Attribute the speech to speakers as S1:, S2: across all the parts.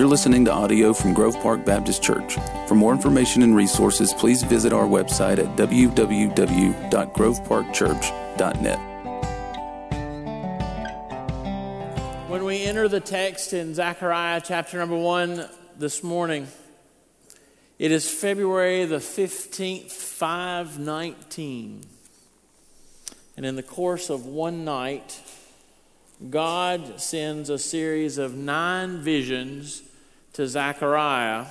S1: You're listening to audio from Grove Park Baptist Church. For more information and resources, please visit our website at www.groveparkchurch.net.
S2: When we enter the text in Zechariah chapter number one this morning, it is February the 15th, 519. And in the course of one night, God sends a series of nine visions to Zechariah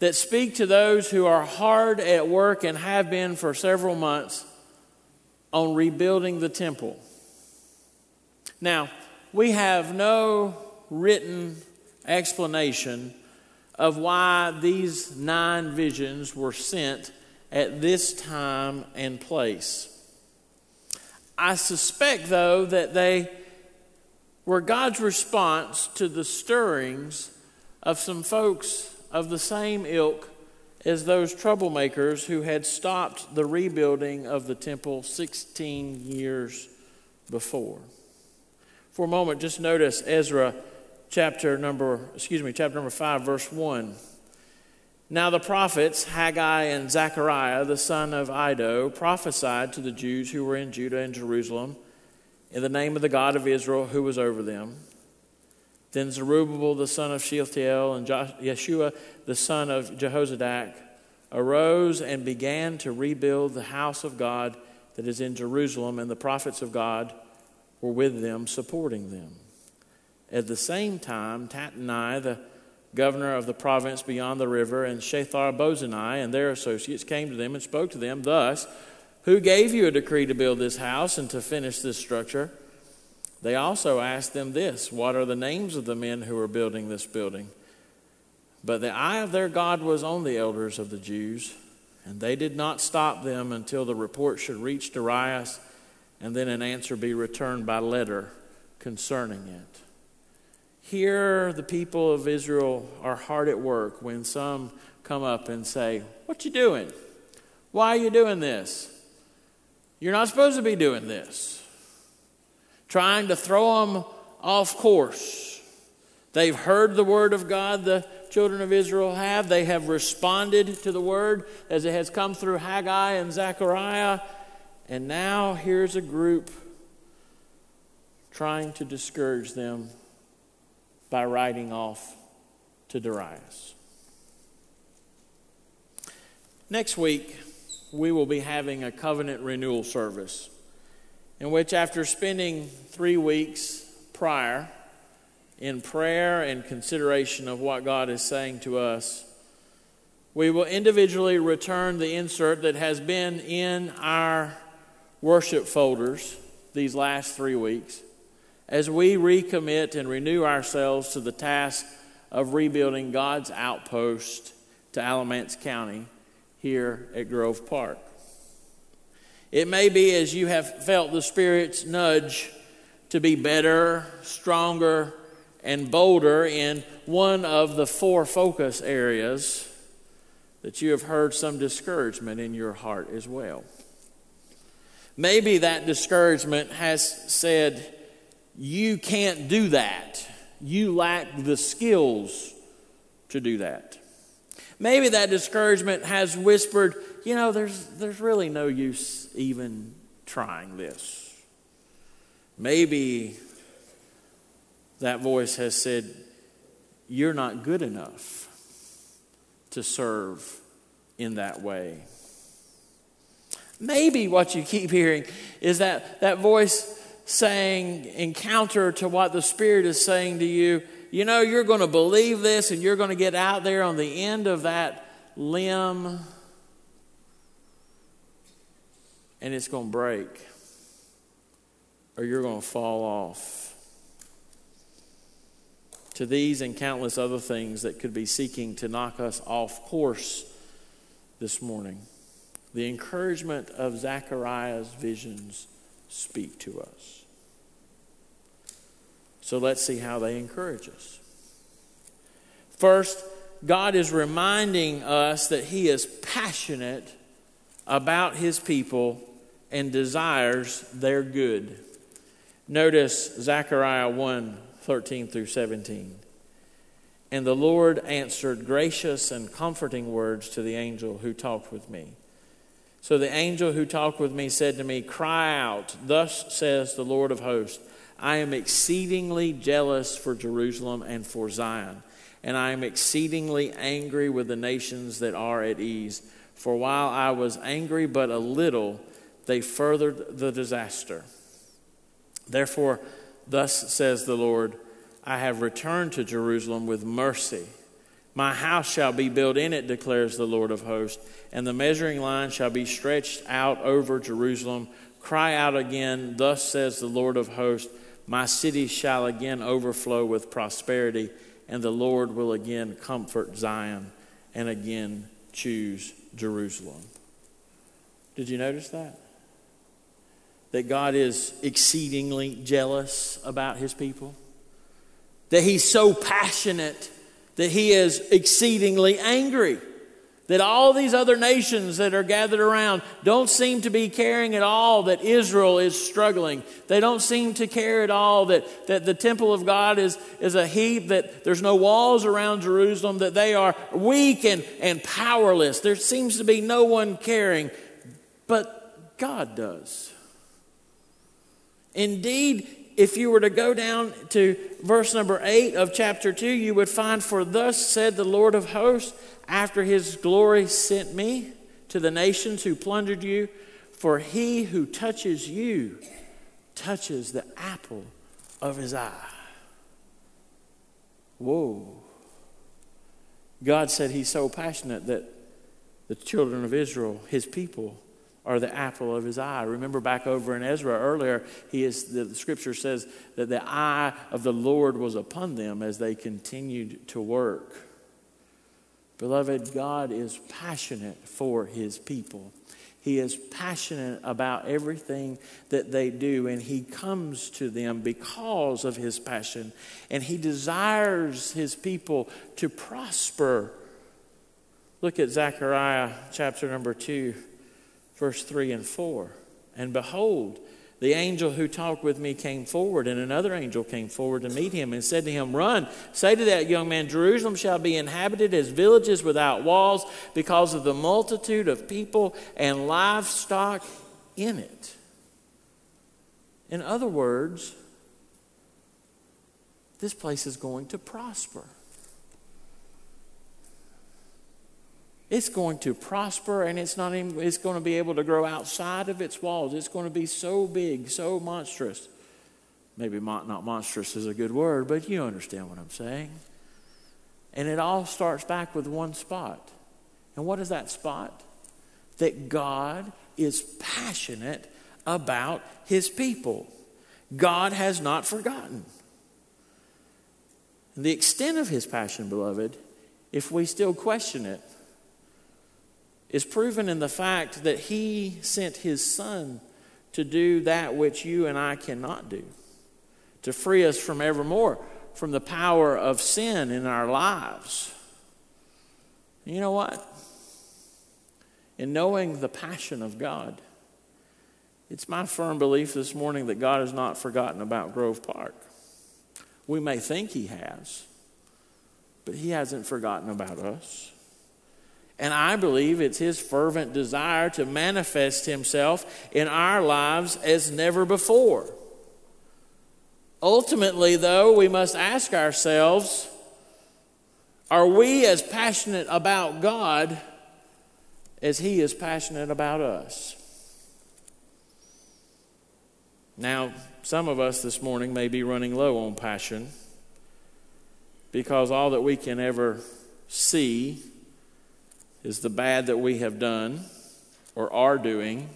S2: that speak to those who are hard at work and have been for several months on rebuilding the temple. Now, we have no written explanation of why these nine visions were sent at this time and place. I suspect, though, that they were God's response to the stirrings of some folks of the same ilk as those troublemakers who had stopped the rebuilding of the temple 16 years before. For a moment, just notice Ezra chapter number, excuse me, chapter number 5, verse 1. Now the prophets, Haggai and Zechariah, the son of Iddo, prophesied to the Jews who were in Judah and Jerusalem in the name of the God of Israel who was over them. Then Zerubbabel, the son of Shealtiel, and Yeshua, the son of Jehozadak, arose and began to rebuild the house of God that is in Jerusalem, and the prophets of God were with them, supporting them. At the same time, Tattenai, the governor of the province beyond the river, and Shethar Bozani and their associates came to them and spoke to them thus Who gave you a decree to build this house and to finish this structure? They also asked them this What are the names of the men who are building this building? But the eye of their God was on the elders of the Jews, and they did not stop them until the report should reach Darius, and then an answer be returned by letter concerning it. Here, the people of Israel are hard at work when some come up and say, What you doing? Why are you doing this? You're not supposed to be doing this. Trying to throw them off course. They've heard the word of God, the children of Israel have. They have responded to the word as it has come through Haggai and Zechariah. And now here's a group trying to discourage them by riding off to Darius. Next week, we will be having a covenant renewal service in which, after spending three weeks prior in prayer and consideration of what God is saying to us, we will individually return the insert that has been in our worship folders these last three weeks as we recommit and renew ourselves to the task of rebuilding God's outpost to Alamance County here at Grove Park. It may be as you have felt the Spirit's nudge to be better, stronger, and bolder in one of the four focus areas that you have heard some discouragement in your heart as well. Maybe that discouragement has said, you can't do that. You lack the skills to do that. Maybe that discouragement has whispered, you know, there's, there's really no use even trying this. Maybe that voice has said, you're not good enough to serve in that way. Maybe what you keep hearing is that that voice saying, in counter to what the Spirit is saying to you, you know, you're going to believe this and you're going to get out there on the end of that limb and it's going to break or you're going to fall off. To these and countless other things that could be seeking to knock us off course this morning, the encouragement of Zechariah's visions speak to us. So let's see how they encourage us. First, God is reminding us that He is passionate about His people and desires their good. Notice Zechariah 1 13 through 17. And the Lord answered gracious and comforting words to the angel who talked with me. So the angel who talked with me said to me, Cry out, thus says the Lord of hosts, I am exceedingly jealous for Jerusalem and for Zion, and I am exceedingly angry with the nations that are at ease. For while I was angry but a little, they furthered the disaster. Therefore, thus says the Lord, I have returned to Jerusalem with mercy. My house shall be built in it, declares the Lord of hosts, and the measuring line shall be stretched out over Jerusalem. Cry out again, thus says the Lord of hosts, My city shall again overflow with prosperity, and the Lord will again comfort Zion and again choose Jerusalem. Did you notice that? That God is exceedingly jealous about his people? that he's so passionate that he is exceedingly angry. That all these other nations that are gathered around don't seem to be caring at all that Israel is struggling. They don't seem to care at all that, that the temple of God is, is a heap, that there's no walls around Jerusalem, that they are weak and, and powerless. There seems to be no one caring, but God does. Indeed, if you were to go down to verse number 8 of chapter 2, you would find, For thus said the Lord of hosts, after his glory sent me to the nations who plundered you, for he who touches you touches the apple of his eye. Whoa. God said he's so passionate that the children of Israel, his people, are the apple of his eye. Remember back over in Ezra earlier, he is, the scripture says that the eye of the Lord was upon them as they continued to work. Beloved, God is passionate for his people. He is passionate about everything that they do, and He comes to them because of His passion. And He desires His people to prosper. Look at Zechariah chapter number 2 verse 3 and 4. And behold, the angel who talked with me came forward, and another angel came forward to meet him and said to him, Run, say to that young man, Jerusalem shall be inhabited as villages without walls because of the multitude of people and livestock in it. In other words, this place is going to prosper. It's going to prosper and it's not even, it's going to be able to grow outside of its walls. It's going to be so big, so monstrous. Maybe not monstrous is a good word, but you understand what I'm saying. And it all starts back with one spot. And what is that spot? That God is passionate about his people. God has not forgotten. The extent of his passion, beloved, if we still question it, is proven in the fact that he sent his son to do that which you and I cannot do, to free us from evermore from the power of sin in our lives. You know what? In knowing the passion of God, it's my firm belief this morning that God has not forgotten about Grove Park. We may think He has, but He hasn't forgotten about us. And I believe it's his fervent desire to manifest himself in our lives as never before. Ultimately, though, we must ask ourselves are we as passionate about God as he is passionate about us? Now, some of us this morning may be running low on passion because all that we can ever see is the bad that we have done or are doing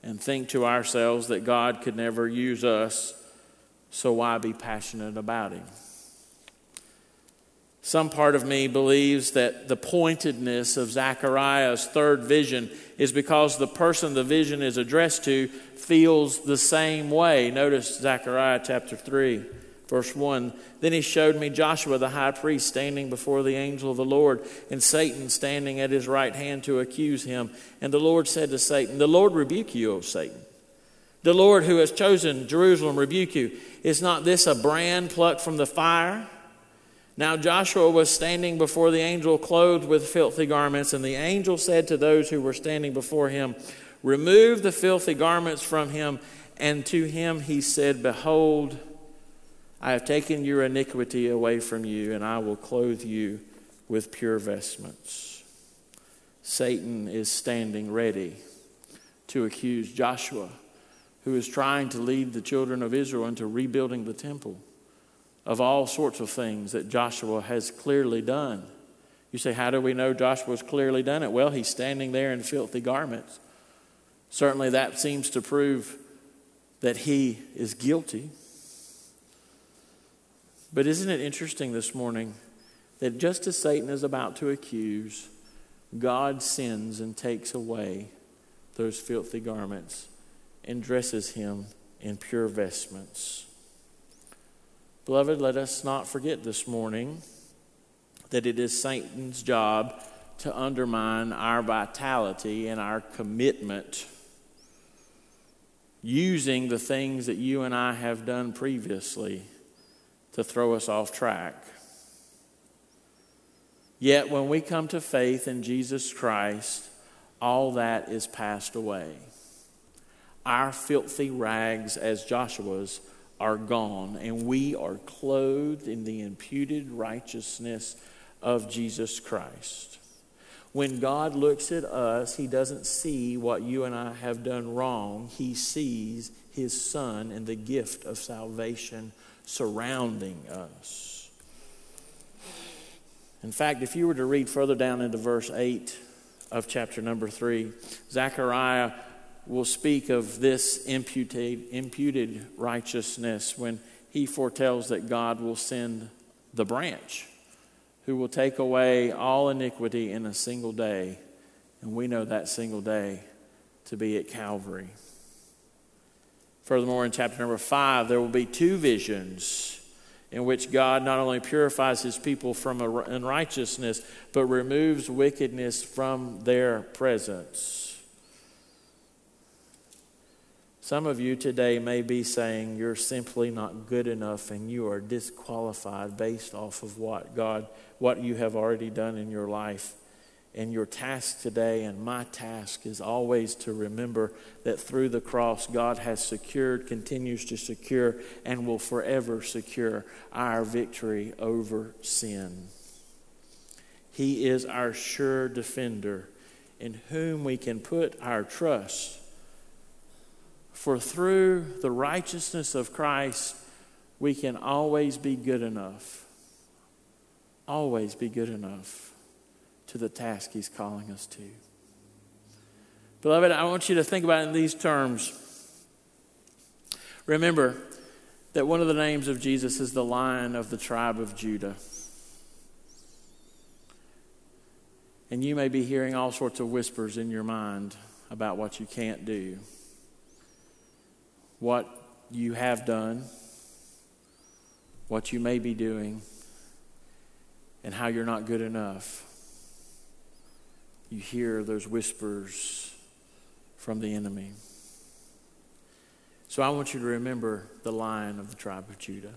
S2: and think to ourselves that God could never use us, so why be passionate about Him? Some part of me believes that the pointedness of Zechariah's third vision is because the person the vision is addressed to feels the same way. Notice Zechariah chapter 3. Verse 1 Then he showed me Joshua the high priest standing before the angel of the Lord, and Satan standing at his right hand to accuse him. And the Lord said to Satan, The Lord rebuke you, O Satan. The Lord who has chosen Jerusalem rebuke you. Is not this a brand plucked from the fire? Now Joshua was standing before the angel clothed with filthy garments, and the angel said to those who were standing before him, Remove the filthy garments from him. And to him he said, Behold, I have taken your iniquity away from you, and I will clothe you with pure vestments. Satan is standing ready to accuse Joshua, who is trying to lead the children of Israel into rebuilding the temple of all sorts of things that Joshua has clearly done. You say, How do we know Joshua's clearly done it? Well, he's standing there in filthy garments. Certainly, that seems to prove that he is guilty. But isn't it interesting this morning that just as Satan is about to accuse, God sends and takes away those filthy garments and dresses him in pure vestments? Beloved, let us not forget this morning that it is Satan's job to undermine our vitality and our commitment using the things that you and I have done previously to throw us off track. Yet when we come to faith in Jesus Christ, all that is passed away. Our filthy rags, as Joshua's, are gone, and we are clothed in the imputed righteousness of Jesus Christ. When God looks at us, He doesn't see what you and I have done wrong. He sees His Son and the gift of salvation surrounding us. In fact, if you were to read further down into verse 8 of chapter number 3, Zechariah will speak of this imputed, imputed righteousness when he foretells that God will send the branch who will take away all iniquity in a single day. And we know that single day to be at Calvary. Furthermore, in chapter number five, there will be two visions in which God not only purifies his people from unrighteousness, but removes wickedness from their presence. Some of you today may be saying you're simply not good enough and you are disqualified based off of what God, what you have already done in your life. And your task today, and my task, is always to remember that through the cross, God has secured, continues to secure, and will forever secure our victory over sin. He is our sure defender in whom we can put our trust for through the righteousness of Christ, we can always be good enough. Always be good enough to the task He's calling us to. Beloved, I want you to think about it in these terms. Remember that one of the names of Jesus is the Lion of the tribe of Judah. And you may be hearing all sorts of whispers in your mind about what you can't do what you have done, what you may be doing, and how you're not good enough. You hear those whispers from the enemy. So I want you to remember the lion of the tribe of Judah.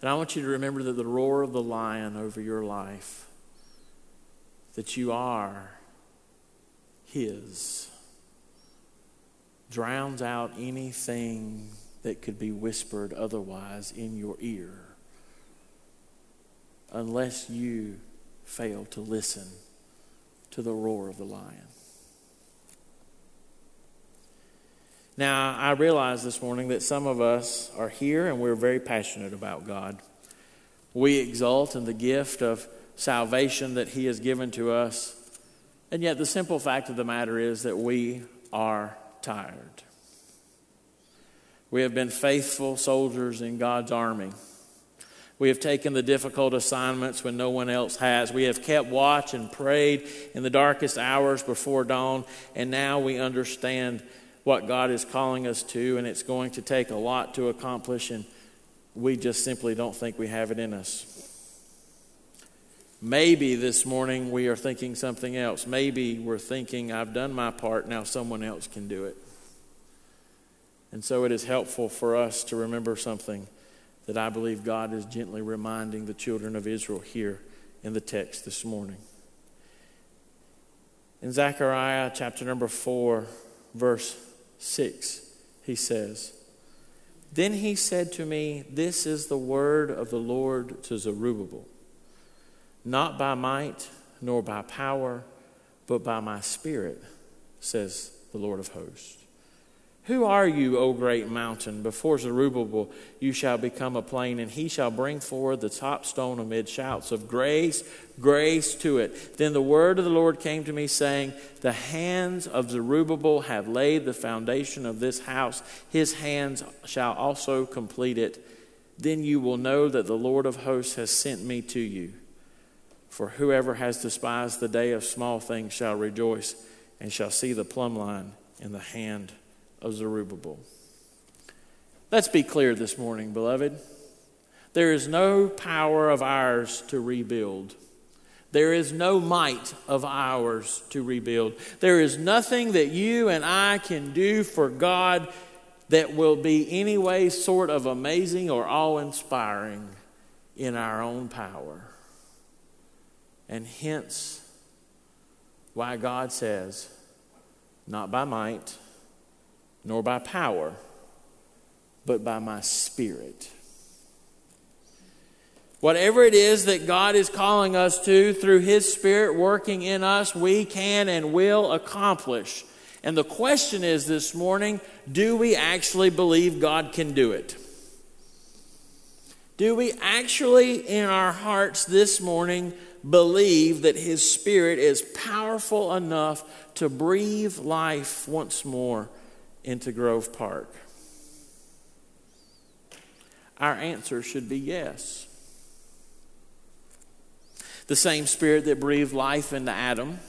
S2: And I want you to remember that the roar of the lion over your life, that you are his drowns out anything that could be whispered otherwise in your ear unless you fail to listen to the roar of the lion. Now, I realize this morning that some of us are here and we're very passionate about God. We exult in the gift of salvation that He has given to us. And yet, the simple fact of the matter is that we are tired. We have been faithful soldiers in God's army. We have taken the difficult assignments when no one else has. We have kept watch and prayed in the darkest hours before dawn, and now we understand what God is calling us to, and it's going to take a lot to accomplish, and we just simply don't think we have it in us. Maybe this morning we are thinking something else. Maybe we're thinking, I've done my part, now someone else can do it. And so it is helpful for us to remember something that I believe God is gently reminding the children of Israel here in the text this morning. In Zechariah chapter number 4, verse 6, he says, Then he said to me, This is the word of the Lord to Zerubbabel, not by might nor by power, but by my spirit, says the Lord of hosts. Who are you, O great mountain? Before Zerubbabel you shall become a plain, and he shall bring forward the top stone amid shouts of grace, grace to it. Then the word of the Lord came to me, saying, The hands of Zerubbabel have laid the foundation of this house, his hands shall also complete it. Then you will know that the Lord of hosts has sent me to you. For whoever has despised the day of small things shall rejoice, and shall see the plumb line in the hand of Zerubbabel. Let's be clear this morning, beloved. There is no power of ours to rebuild. There is no might of ours to rebuild. There is nothing that you and I can do for God that will be any way sort of amazing or awe inspiring in our own power. And hence why God says, not by might, nor by power, but by my spirit. Whatever it is that God is calling us to through His Spirit working in us, we can and will accomplish. And the question is this morning do we actually believe God can do it? Do we actually, in our hearts this morning, believe that His Spirit is powerful enough to breathe life once more into Grove Park? Our answer should be yes. The same spirit that breathed life into Adam,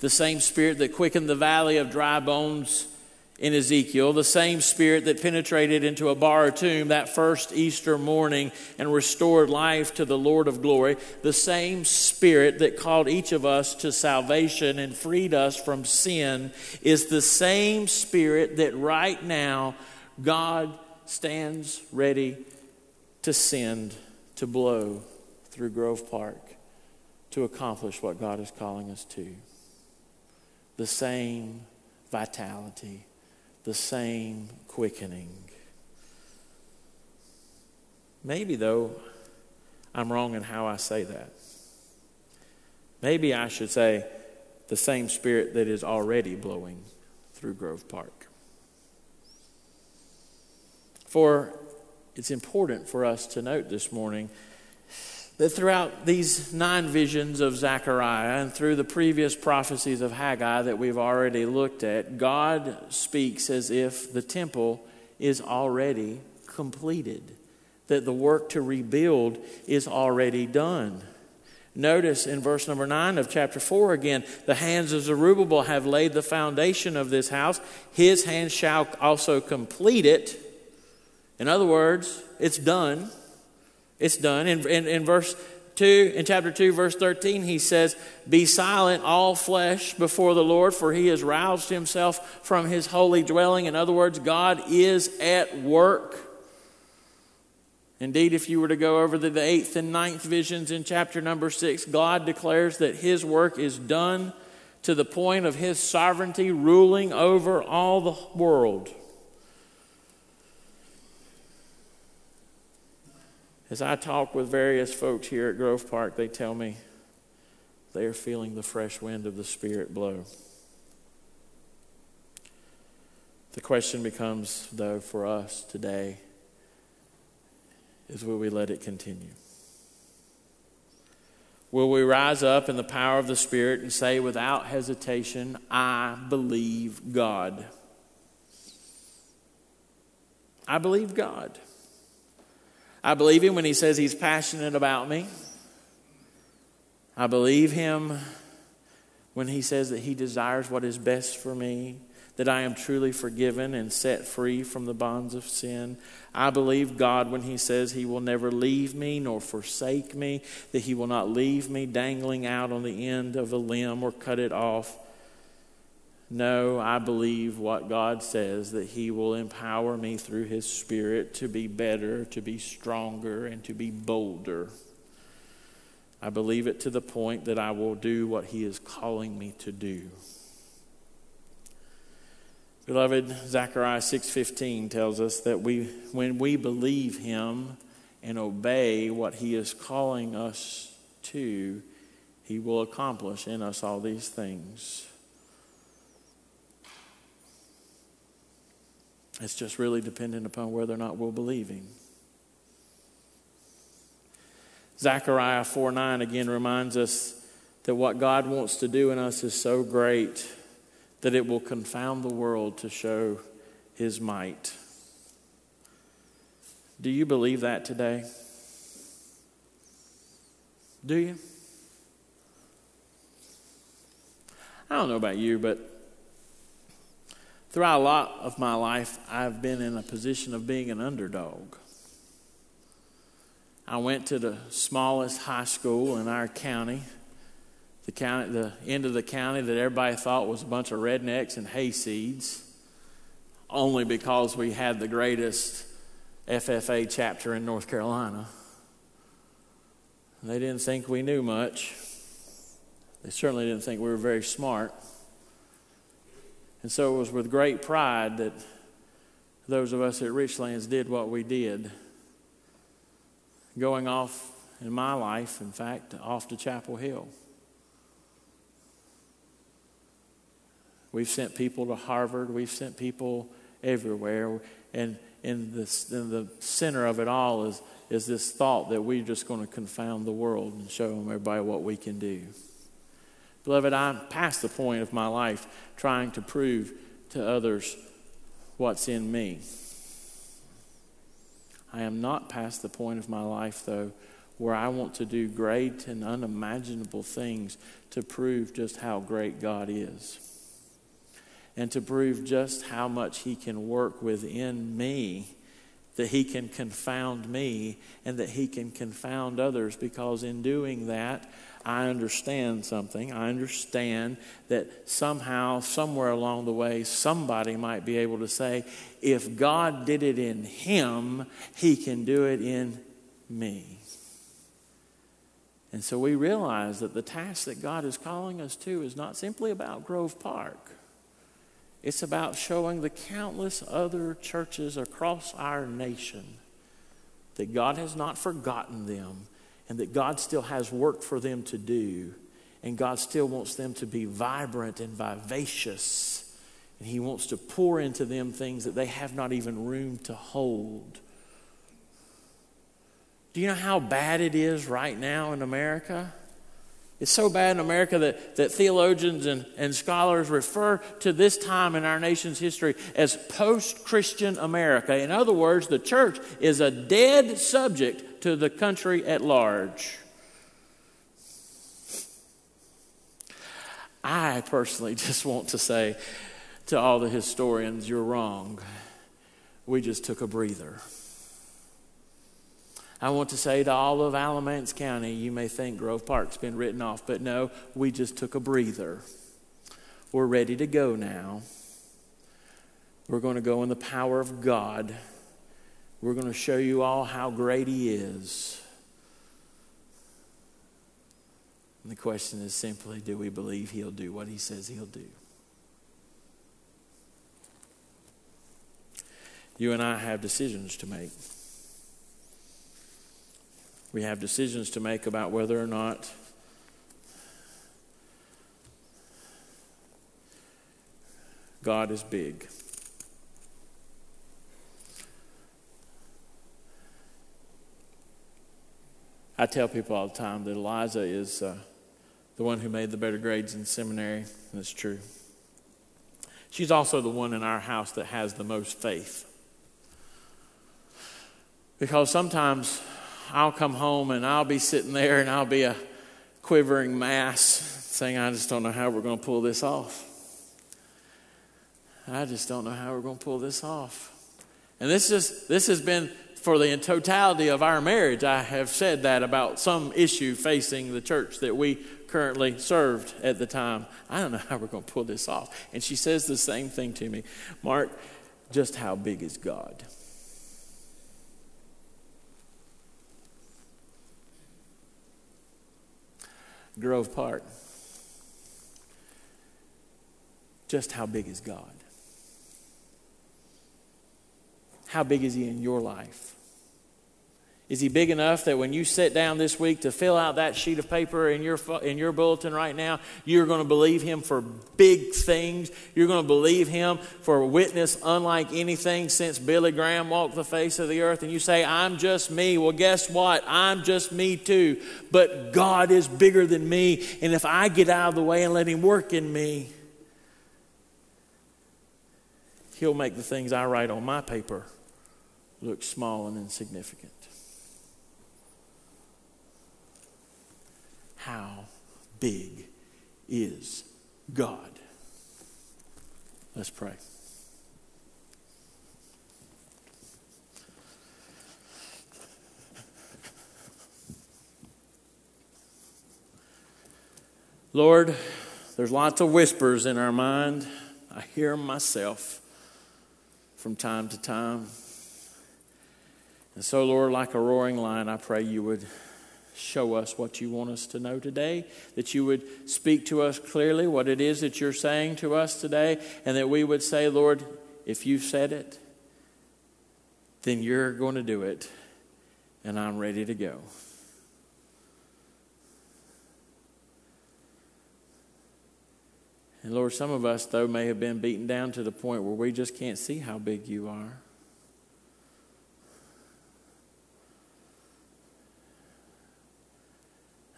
S2: the same spirit that quickened the valley of dry bones in Ezekiel, the same spirit that penetrated into a bar tomb that first Easter morning and restored life to the Lord of glory, the same spirit that called each of us to salvation and freed us from sin, is the same spirit that right now God stands ready to send to blow through Grove Park to accomplish what God is calling us to. The same vitality the same quickening. Maybe, though, I'm wrong in how I say that. Maybe I should say the same spirit that is already blowing through Grove Park. For it's important for us to note this morning that throughout these nine visions of Zechariah and through the previous prophecies of Haggai that we've already looked at, God speaks as if the temple is already completed, that the work to rebuild is already done. Notice in verse number 9 of chapter 4 again, the hands of Zerubbabel have laid the foundation of this house. His hands shall also complete it. In other words, it's done. It's done. In, in, in verse 2, in chapter 2, verse 13, he says, Be silent, all flesh, before the Lord, for he has roused himself from his holy dwelling. In other words, God is at work. Indeed, if you were to go over the, the eighth and ninth visions in chapter number 6, God declares that his work is done to the point of his sovereignty ruling over all the world. As I talk with various folks here at Grove Park, they tell me they are feeling the fresh wind of the Spirit blow. The question becomes, though, for us today is will we let it continue? Will we rise up in the power of the Spirit and say without hesitation, I believe God? I believe God. I believe him when he says he's passionate about me. I believe him when he says that he desires what is best for me, that I am truly forgiven and set free from the bonds of sin. I believe God when he says he will never leave me nor forsake me, that he will not leave me dangling out on the end of a limb or cut it off. No, I believe what God says that He will empower me through His Spirit to be better, to be stronger, and to be bolder. I believe it to the point that I will do what He is calling me to do. Beloved, Zechariah 6:15 tells us that we when we believe him and obey what he is calling us to, he will accomplish in us all these things. It's just really dependent upon whether or not we'll believe him. Zechariah 4 9 again reminds us that what God wants to do in us is so great that it will confound the world to show his might. Do you believe that today? Do you? I don't know about you, but throughout a lot of my life, I've been in a position of being an underdog. I went to the smallest high school in our county, the county, the end of the county that everybody thought was a bunch of rednecks and hayseeds, only because we had the greatest FFA chapter in North Carolina. They didn't think we knew much. They certainly didn't think we were very smart. And so it was with great pride that those of us at Richlands did what we did. Going off in my life, in fact, off to Chapel Hill. We've sent people to Harvard, we've sent people everywhere. And in the, in the center of it all is, is this thought that we're just going to confound the world and show them everybody what we can do. Beloved, I'm past the point of my life trying to prove to others what's in me. I am not past the point of my life, though, where I want to do great and unimaginable things to prove just how great God is and to prove just how much He can work within me that he can confound me and that he can confound others because in doing that, I understand something. I understand that somehow, somewhere along the way, somebody might be able to say, if God did it in him, he can do it in me. And so we realize that the task that God is calling us to is not simply about Grove Park. It's about showing the countless other churches across our nation that God has not forgotten them and that God still has work for them to do. And God still wants them to be vibrant and vivacious. And He wants to pour into them things that they have not even room to hold. Do you know how bad it is right now in America? It's so bad in America that, that theologians and, and scholars refer to this time in our nation's history as post Christian America. In other words, the church is a dead subject to the country at large. I personally just want to say to all the historians, you're wrong. We just took a breather. I want to say to all of Alamance County, you may think Grove Park's been written off, but no, we just took a breather. We're ready to go now. We're going to go in the power of God. We're going to show you all how great He is. And the question is simply do we believe He'll do what He says He'll do? You and I have decisions to make. We have decisions to make about whether or not God is big. I tell people all the time that Eliza is uh, the one who made the better grades in seminary. That's true. She's also the one in our house that has the most faith. Because sometimes I'll come home and I'll be sitting there and I'll be a quivering mass saying, I just don't know how we're going to pull this off. I just don't know how we're going to pull this off. And this, is, this has been for the totality of our marriage, I have said that about some issue facing the church that we currently served at the time. I don't know how we're going to pull this off. And she says the same thing to me Mark, just how big is God? Grove Park. Just how big is God? How big is He in your life? Is he big enough that when you sit down this week to fill out that sheet of paper in your, in your bulletin right now, you're going to believe him for big things? You're going to believe him for a witness unlike anything since Billy Graham walked the face of the earth? And you say, I'm just me. Well, guess what? I'm just me too. But God is bigger than me. And if I get out of the way and let him work in me, he'll make the things I write on my paper look small and insignificant. How big is God? Let's pray. Lord, there's lots of whispers in our mind. I hear myself from time to time. And so, Lord, like a roaring lion, I pray you would show us what you want us to know today, that you would speak to us clearly what it is that you're saying to us today, and that we would say, Lord, if you said it, then you're going to do it, and I'm ready to go. And Lord, some of us, though, may have been beaten down to the point where we just can't see how big you are.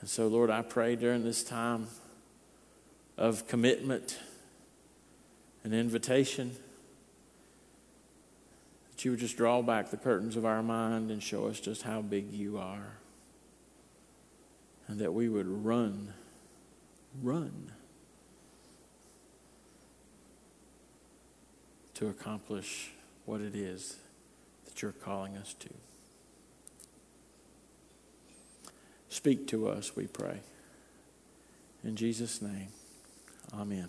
S2: And so, Lord, I pray during this time of commitment and invitation that you would just draw back the curtains of our mind and show us just how big you are. And that we would run, run to accomplish what it is that you're calling us to. Speak to us, we pray. In Jesus' name, amen.